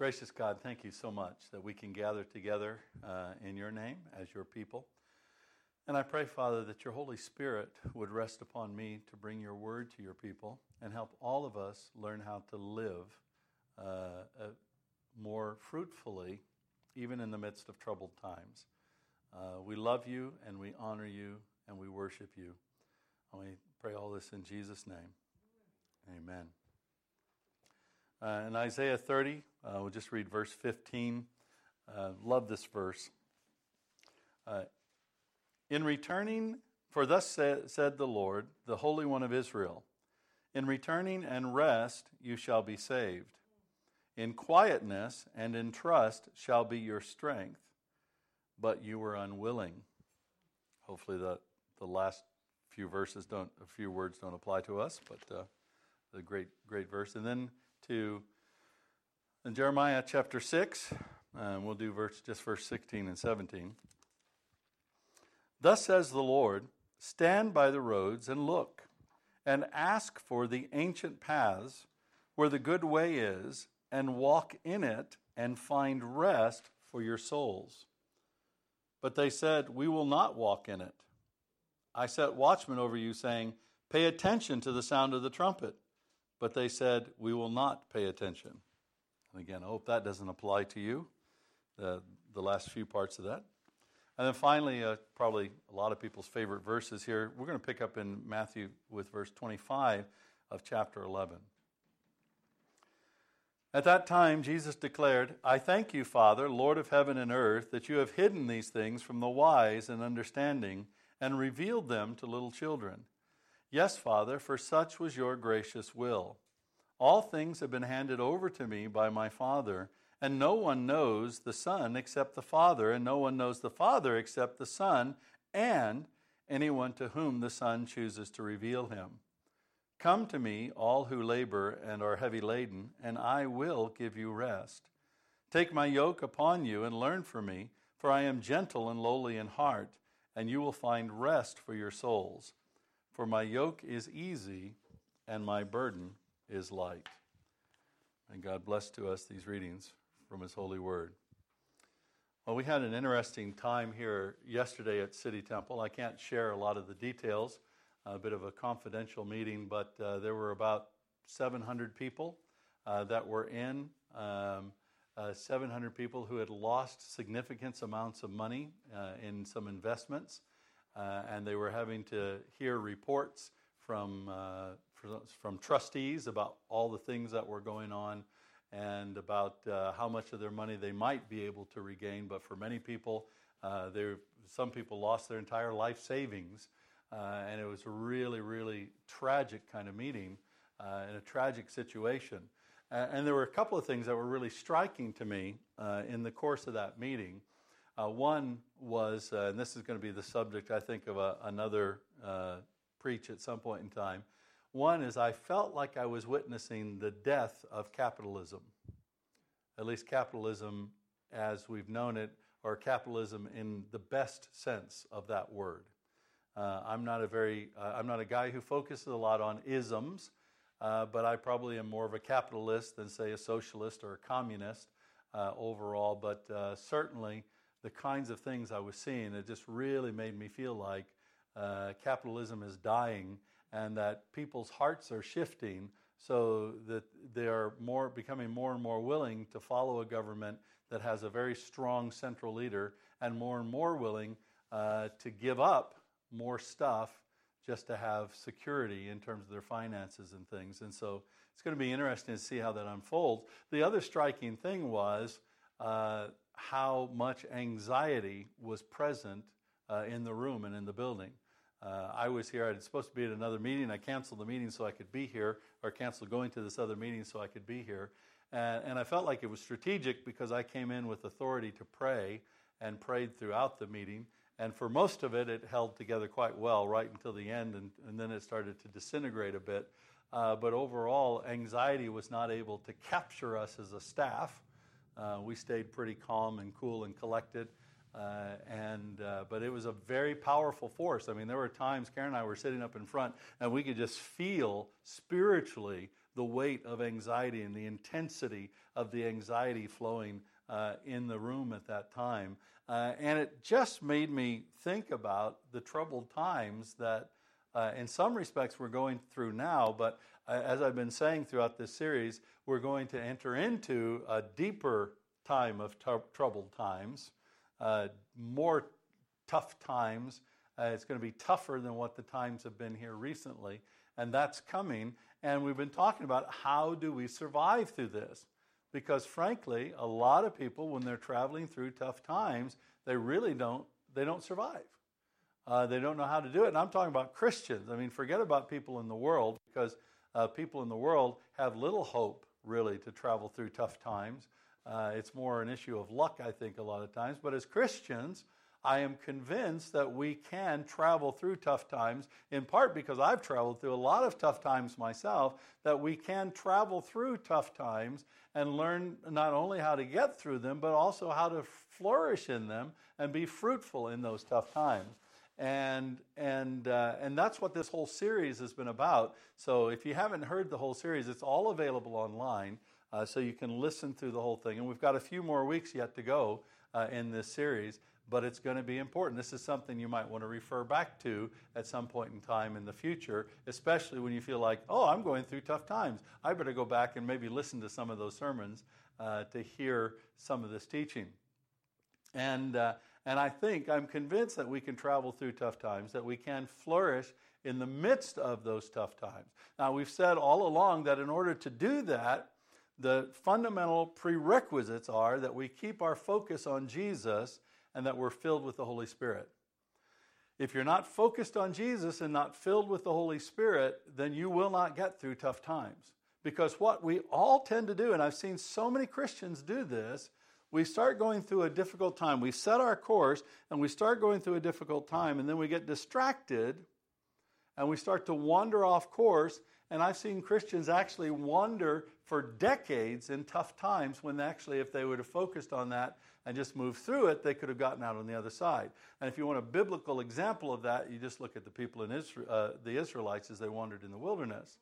Gracious God, thank you so much that we can gather together uh, in your name as your people. And I pray, Father, that your Holy Spirit would rest upon me to bring your word to your people and help all of us learn how to live uh, uh, more fruitfully, even in the midst of troubled times. Uh, we love you and we honor you and we worship you. And we pray all this in Jesus' name. Amen. Uh, in Isaiah 30, uh, we'll just read verse 15. Uh, love this verse. Uh, in returning, for thus said the Lord, the Holy One of Israel, in returning and rest you shall be saved. In quietness and in trust shall be your strength, but you were unwilling. Hopefully, the, the last few verses don't, a few words don't apply to us, but uh, the great, great verse. And then to in Jeremiah chapter 6, and we'll do verse, just verse 16 and 17. Thus says the Lord Stand by the roads and look, and ask for the ancient paths where the good way is, and walk in it, and find rest for your souls. But they said, We will not walk in it. I set watchmen over you, saying, Pay attention to the sound of the trumpet. But they said, We will not pay attention. And again, I hope that doesn't apply to you, the, the last few parts of that. And then finally, uh, probably a lot of people's favorite verses here. We're going to pick up in Matthew with verse 25 of chapter 11. At that time, Jesus declared, I thank you, Father, Lord of heaven and earth, that you have hidden these things from the wise and understanding and revealed them to little children. Yes, Father, for such was your gracious will. All things have been handed over to me by my Father, and no one knows the Son except the Father, and no one knows the Father except the Son, and anyone to whom the Son chooses to reveal him. Come to me, all who labor and are heavy laden, and I will give you rest. Take my yoke upon you and learn from me, for I am gentle and lowly in heart, and you will find rest for your souls. For my yoke is easy and my burden is light. And God bless to us these readings from His holy word. Well, we had an interesting time here yesterday at City Temple. I can't share a lot of the details, a bit of a confidential meeting, but uh, there were about 700 people uh, that were in. Um, uh, 700 people who had lost significant amounts of money uh, in some investments, uh, and they were having to hear reports from uh, from trustees about all the things that were going on and about uh, how much of their money they might be able to regain. But for many people, uh, some people lost their entire life savings, uh, and it was a really, really tragic kind of meeting uh, in a tragic situation. and there were a couple of things that were really striking to me uh, in the course of that meeting. Uh, one was, and this is going to be the subject, I think, of a, another preach at some point in time one is I felt like I was witnessing the death of capitalism, at least capitalism as we've known it, or capitalism in the best sense of that word. Uh, I'm not a very, uh, I'm not a guy who focuses a lot on isms, uh, but I probably am more of a capitalist than, say, a socialist or a communist uh, overall. But uh, certainly, the kinds of things I was seeing, it just really made me feel like uh, capitalism is dying and that people's hearts are shifting so that they are more becoming more and more willing to follow a government that has a very strong central leader and more and more willing uh, to give up more stuff just to have security in terms of their finances and things. And so it's going to be interesting to see how that unfolds. The other striking thing was uh, how much anxiety was present uh, in the room and in the building. Uh, I was here. I was supposed to be at another meeting. I canceled the meeting so I could be here, or canceled going to this other meeting so I could be here. And, and I felt like it was strategic because I came in with authority to pray and prayed throughout the meeting. And for most of it, it held together quite well right until the end, and, and then it started to disintegrate a bit. Uh, but overall, anxiety was not able to capture us as a staff. Uh, we stayed pretty calm and cool and collected. Uh, and uh, but it was a very powerful force. I mean, there were times Karen and I were sitting up in front, and we could just feel spiritually the weight of anxiety and the intensity of the anxiety flowing uh, in the room at that time. Uh, and it just made me think about the troubled times that, uh, in some respects, we're going through now. But uh, as I've been saying throughout this series, we're going to enter into a deeper time of t- troubled times, more tough times. Uh, it's going to be tougher than what the times have been here recently, and that's coming. And we've been talking about how do we survive through this? Because frankly, a lot of people, when they're traveling through tough times, they really don't they don't survive. Uh, they don't know how to do it. And I'm talking about Christians. I mean, forget about people in the world because uh, people in the world have little hope really to travel through tough times. Uh, it's more an issue of luck, I think, a lot of times. But as Christians, I am convinced that we can travel through tough times, in part because I've traveled through a lot of tough times myself, that we can travel through tough times and learn not only how to get through them, but also how to flourish in them and be fruitful in those tough times. And, and, uh, and that's what this whole series has been about. So if you haven't heard the whole series, it's all available online. Uh, so you can listen through the whole thing. And we've got a few more weeks yet to go uh, in this series but it's going to be important. This is something you might want to refer back to at some point in time in the future, especially when you feel like, oh, I'm going through tough times. I better go back and maybe listen to some of those sermons uh, to hear some of this teaching. And, uh, and I think, I'm convinced that we can travel through tough times, that we can flourish in the midst of those tough times. Now, we've said all along that in order to do that, the fundamental prerequisites are that we keep our focus on Jesus and that we're filled with the Holy Spirit. If you're not focused on Jesus and not filled with the Holy Spirit, then you will not get through tough times. Because what we all tend to do, and I've seen so many Christians do this, we start going through a difficult time. We set our course and we start going through a difficult time, and then we get distracted and we start to wander off course. And I've seen Christians actually wander for decades in tough times when actually, if they would have focused on that and just moved through it, they could have gotten out on the other side. And if you want a biblical example of that, you just look at the people in Israel, uh, the Israelites as they wandered in the wilderness.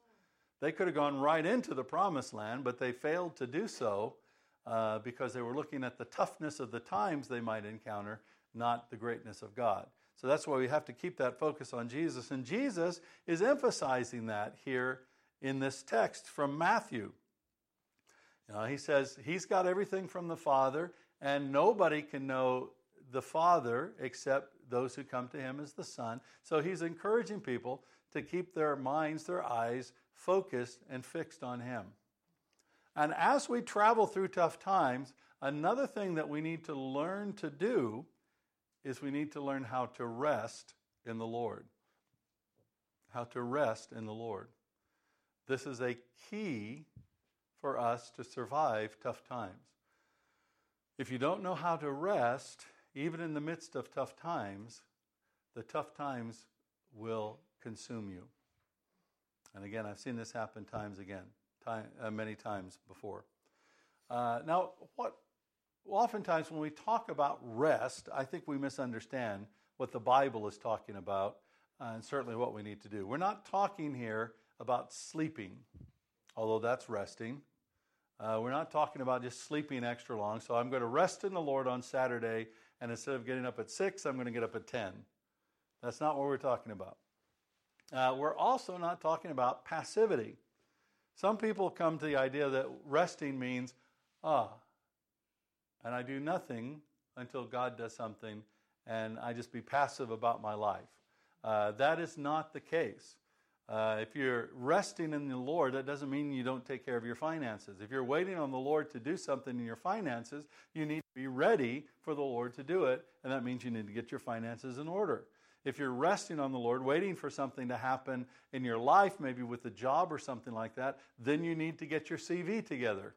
They could have gone right into the promised land, but they failed to do so uh, because they were looking at the toughness of the times they might encounter, not the greatness of God. So that's why we have to keep that focus on Jesus. And Jesus is emphasizing that here in this text from Matthew. You know, he says he's got everything from the Father, and nobody can know the Father except those who come to him as the Son. So he's encouraging people to keep their minds, their eyes focused and fixed on him. And as we travel through tough times, another thing that we need to learn to do is we need to learn how to rest in the Lord. How to rest in the Lord. This is a key for us to survive tough times. If you don't know how to rest, even in the midst of tough times, the tough times will consume you. And again, I've seen this happen times again, time, uh, many times before. Uh, now, what oftentimes when we talk about rest, I think we misunderstand what the Bible is talking about, uh, and certainly what we need to do. We're not talking here about sleeping, although that's resting. Uh, we're not talking about just sleeping extra long. So I'm going to rest in the Lord on Saturday, and instead of getting up at 6, I'm going to get up at 10. That's not what we're talking about. Uh, we're also not talking about passivity. Some people come to the idea that resting means, ah, and I do nothing until God does something, and I just be passive about my life. Uh, that is not the case. Uh, if you're resting in the Lord, that doesn't mean you don't take care of your finances. If you're waiting on the Lord to do something in your finances, you need to be ready for the Lord to do it, and that means you need to get your finances in order. If you're resting on the Lord, waiting for something to happen in your life, maybe with a job or something like that, then you need to get your CV together.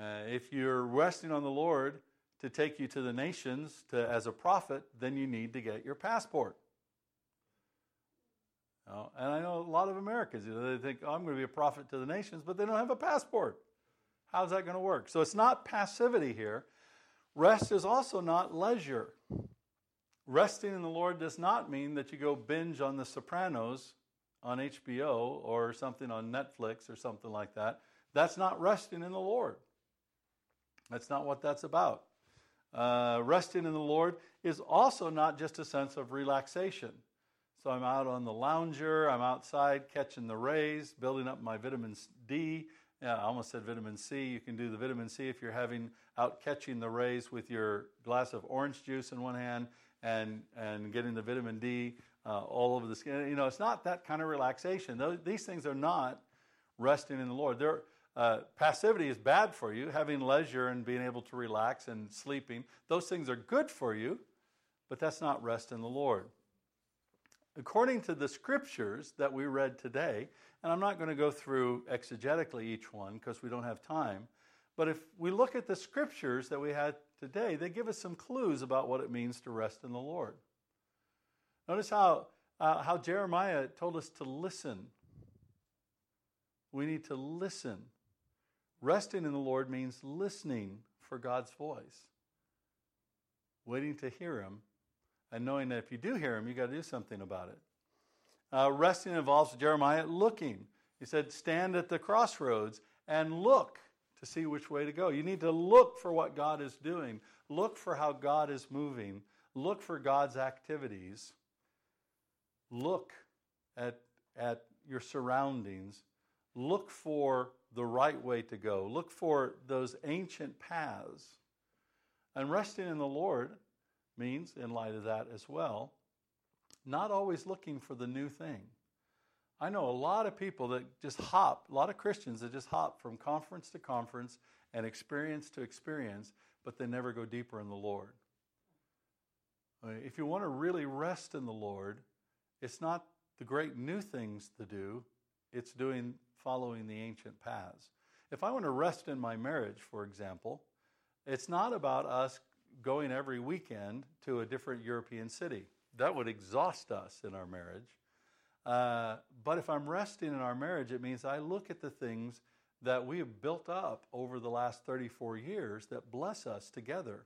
Uh, if you're resting on the Lord to take you to the nations to, as a prophet, then you need to get your passport. know, and I know a lot of Americans, you know, they think, oh, I'm going to be a prophet to the nations, but they don't have a passport. How's that going to work? So it's not passivity here. Rest is also not leisure. Resting in the Lord does not mean that you go binge on The Sopranos on HBO or something on Netflix or something like that, that's not resting in the Lord. That's not what that's about. Uh, resting in the Lord is also not just a sense of relaxation. So I'm out on the lounger, I'm outside catching the rays, building up my vitamin D. Yeah, I almost said vitamin C. You can do the vitamin C if you're having out catching the rays with your glass of orange juice in one hand and and getting the vitamin D uh, all over the skin. You know, it's not that kind of relaxation. Those, these things are not resting in the Lord. They're, uh, passivity is bad for you. Having leisure and being able to relax and sleeping, those things are good for you, but that's not rest in the Lord. According to the scriptures that we read today, and I'm not going to go through exegetically each one because we don't have time, but if we look at the scriptures that we had today, they give us some clues about what it means to rest in the Lord. Notice how, uh, how Jeremiah told us to listen. We need to listen. Resting in the Lord means listening for God's voice, waiting to hear Him, and knowing that if you do hear Him, you got to do something about it. Uh, resting involves Jeremiah looking. He said, Stand at the crossroads and look to see which way to go. You need to look for what God is doing, look for how God is moving, look for God's activities, look at, at your surroundings, look for the right way to go, look for those ancient paths. And resting in the Lord means, in light of that as well, not always looking for the new thing. I know a lot of people that just hop, a lot of Christians that just hop from conference to conference and experience to experience, but they never go deeper in the Lord. If you want to really rest in the Lord, it's not the great new things to do, it's doing following the ancient paths. If I want to rest in my marriage, for example, it's not about us going every weekend to a different European city. That would exhaust us in our marriage. Uh, but if I'm resting in our marriage, it means I look at the things that we have built up over the last 34 years that bless us together.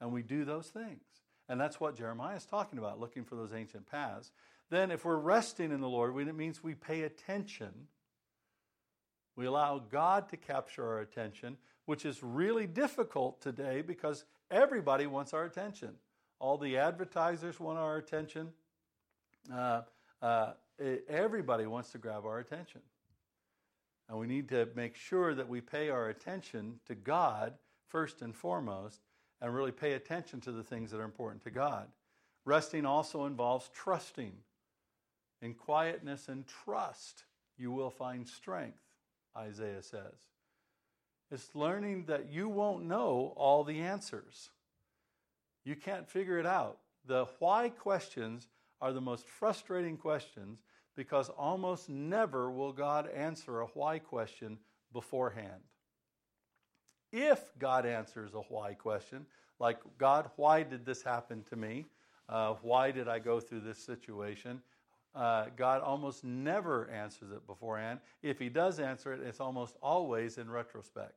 And we do those things. And that's what Jeremiah is talking about, looking for those ancient paths. Then, if we're resting in the Lord, it means we pay attention. We allow God to capture our attention, which is really difficult today because everybody wants our attention. All the advertisers want our attention. Uh, uh, everybody wants to grab our attention. And we need to make sure that we pay our attention to God first and foremost and really pay attention to the things that are important to God. Resting also involves trusting. In quietness and trust, you will find strength, Isaiah says. It's learning that you won't know all the answers. You can't figure it out. The why questions are the most frustrating questions because almost never will God answer a why question beforehand. If God answers a why question, like, God, why did this happen to me? Uh, why did I go through this situation? Uh, God almost never answers it beforehand. If He does answer it, it's almost always in retrospect.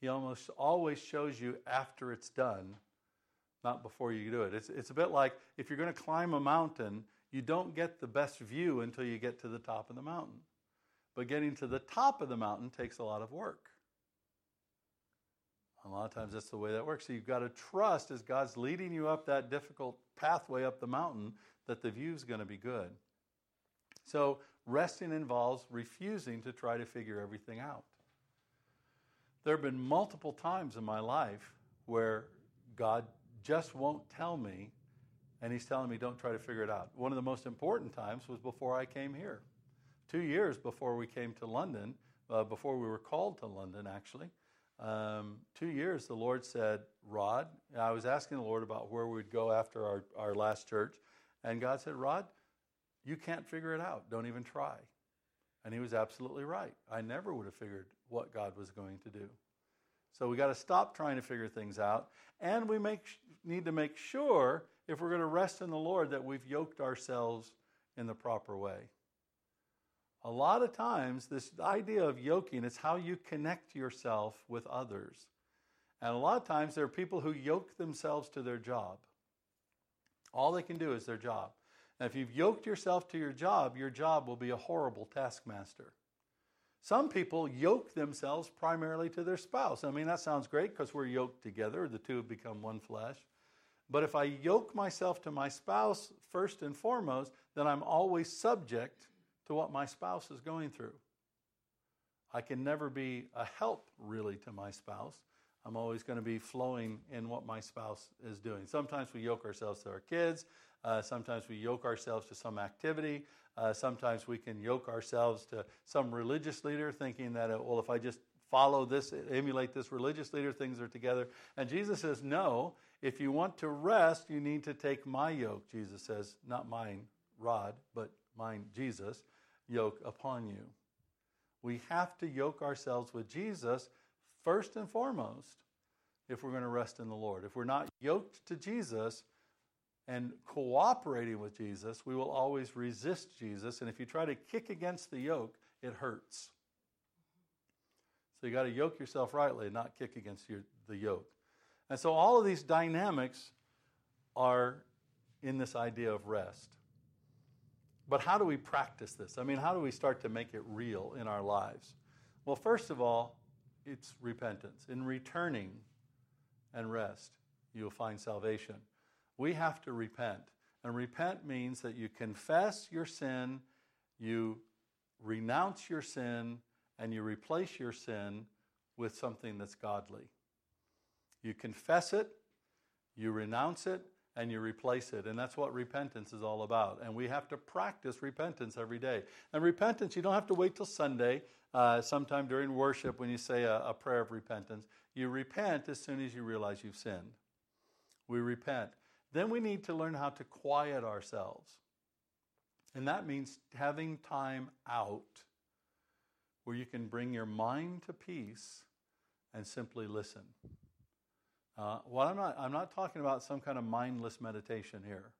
He almost always shows you after it's done not before you do it. It's, it's a bit like if you're going to climb a mountain, you don't get the best view until you get to the top of the mountain. But getting to the top of the mountain takes a lot of work. A lot of times that's the way that works. So you've got to trust as God's leading you up that difficult pathway up the mountain that the view is going to be good. So resting involves refusing to try to figure everything out. There have been multiple times in my life where God just won't tell me, and he's telling me don't try to figure it out. One of the most important times was before I came here. Two years before we came to London, uh, before we were called to London, actually, um, two years, the Lord said, Rod, I was asking the Lord about where we'd go after our, our last church, and God said, Rod, you can't figure it out. Don't even try. And he was absolutely right. I never would have figured what God was going to do. So we got to stop trying to figure things out, and we make, need to make sure if we're going to rest in the Lord that we've yoked ourselves in the proper way. A lot of times, this idea of yoking is how you connect yourself with others. And a lot of times, there are people who yoke themselves to their job. All they can do is their job. Now, if you've yoked yourself to your job, your job will be a horrible taskmaster. Some people yoke themselves primarily to their spouse. I mean, that sounds great because we're yoked together, the two have become one flesh. But if I yoke myself to my spouse first and foremost, then I'm always subject to what my spouse is going through. I can never be a help really to my spouse. I'm always going to be flowing in what my spouse is doing. Sometimes we yoke ourselves to our kids. Uh, sometimes we yoke ourselves to some activity. Uh, sometimes we can yoke ourselves to some religious leader, thinking that, uh, well, if I just follow this, emulate this religious leader, things are together. And Jesus says, no, if you want to rest, you need to take my yoke, Jesus says, not mine rod, but mine, Jesus, yoke upon you. We have to yoke ourselves with Jesus first and foremost if we're going to rest in the Lord. If we're not yoked to Jesus and cooperating with Jesus, we will always resist Jesus. And if you try to kick against the yoke, it hurts. So you got to yoke yourself rightly and not kick against your, the yoke. And so all of these dynamics are in this idea of rest. But how do we practice this? I mean, how do we start to make it real in our lives? Well, first of all, it's repentance. In returning and rest, you'll find salvation. We have to repent. And repent means that you confess your sin, you renounce your sin, and you replace your sin with something that's godly. You confess it, you renounce it, and you replace it. And that's what repentance is all about. And we have to practice repentance every day. And repentance, you don't have to wait till Sunday, uh, sometime during worship when you say a, a prayer of repentance. You repent as soon as you realize you've sinned. We repent. Then we need to learn how to quiet ourselves. And that means having time out where you can bring your mind to peace and simply listen. Uh, what I'm not, I'm not talking about some kind of mindless meditation here,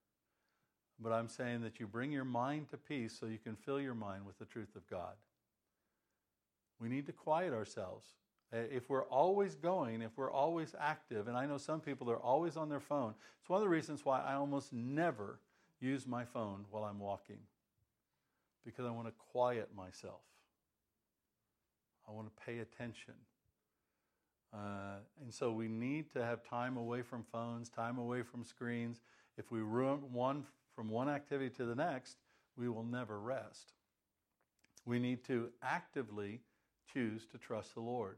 but I'm saying that you bring your mind to peace so you can fill your mind with the truth of God. We need to quiet ourselves. If we're always going, if we're always active, and I know some people are always on their phone, it's one of the reasons why I almost never use my phone while I'm walking, because I want to quiet myself. I want to pay attention. Uh, and so we need to have time away from phones, time away from screens. If we run one from one activity to the next, we will never rest. We need to actively choose to trust the Lord.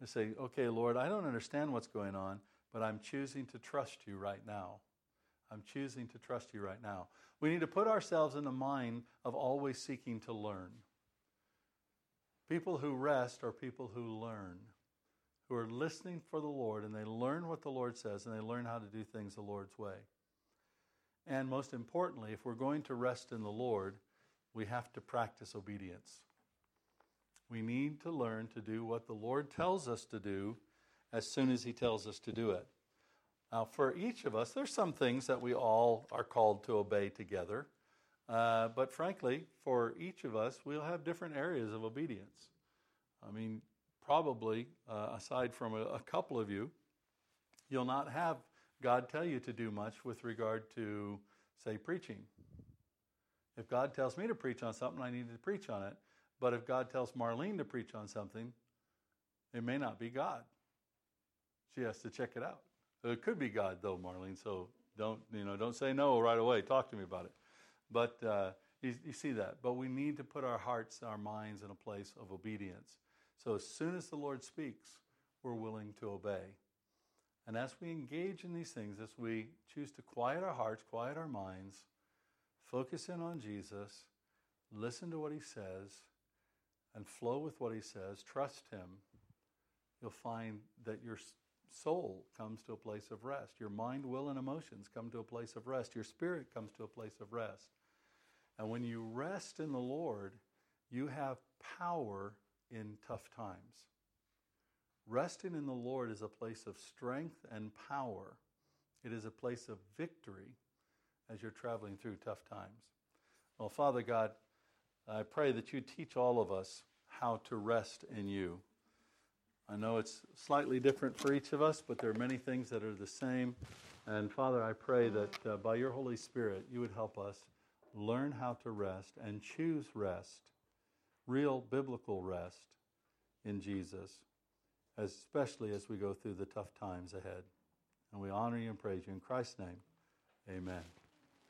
To say, okay, Lord, I don't understand what's going on, but I'm choosing to trust you right now. I'm choosing to trust you right now. We need to put ourselves in the mind of always seeking to learn. People who rest are people who learn who are listening for the Lord and they learn what the Lord says and they learn how to do things the Lord's way. And most importantly, if we're going to rest in the Lord, we have to practice obedience. We need to learn to do what the Lord tells us to do as soon as He tells us to do it. Now, for each of us, there's some things that we all are called to obey together. Uh, but frankly, for each of us, we'll have different areas of obedience. I mean, probably, uh, aside from a, a couple of you, you'll not have God tell you to do much with regard to, say, preaching. If God tells me to preach on something, I need to preach on it. But if God tells Marlene to preach on something, it may not be God. She has to check it out. It could be God, though, Marlene. So don't you know? Don't say no right away. Talk to me about it. But uh, you, you see that. But we need to put our hearts, our minds in a place of obedience. So as soon as the Lord speaks, we're willing to obey. And as we engage in these things, as we choose to quiet our hearts, quiet our minds, focus in on Jesus, listen to what he says, and flow with what he says, trust him, you'll find that your soul comes to a place of rest. Your mind, will, and emotions come to a place of rest. Your spirit comes to a place of rest. And when you rest in the Lord, you have power in tough times. Resting in the Lord is a place of strength and power. It is a place of victory as you're traveling through tough times. Well, Father God, I pray that you teach all of us how to rest in you. I know it's slightly different for each of us, but there are many things that are the same. And Father, I pray that uh, by your Holy Spirit, you would help us learn how to rest and choose rest, real biblical rest in Jesus, especially as we go through the tough times ahead. And we honor you and praise you in Christ's name. Amen.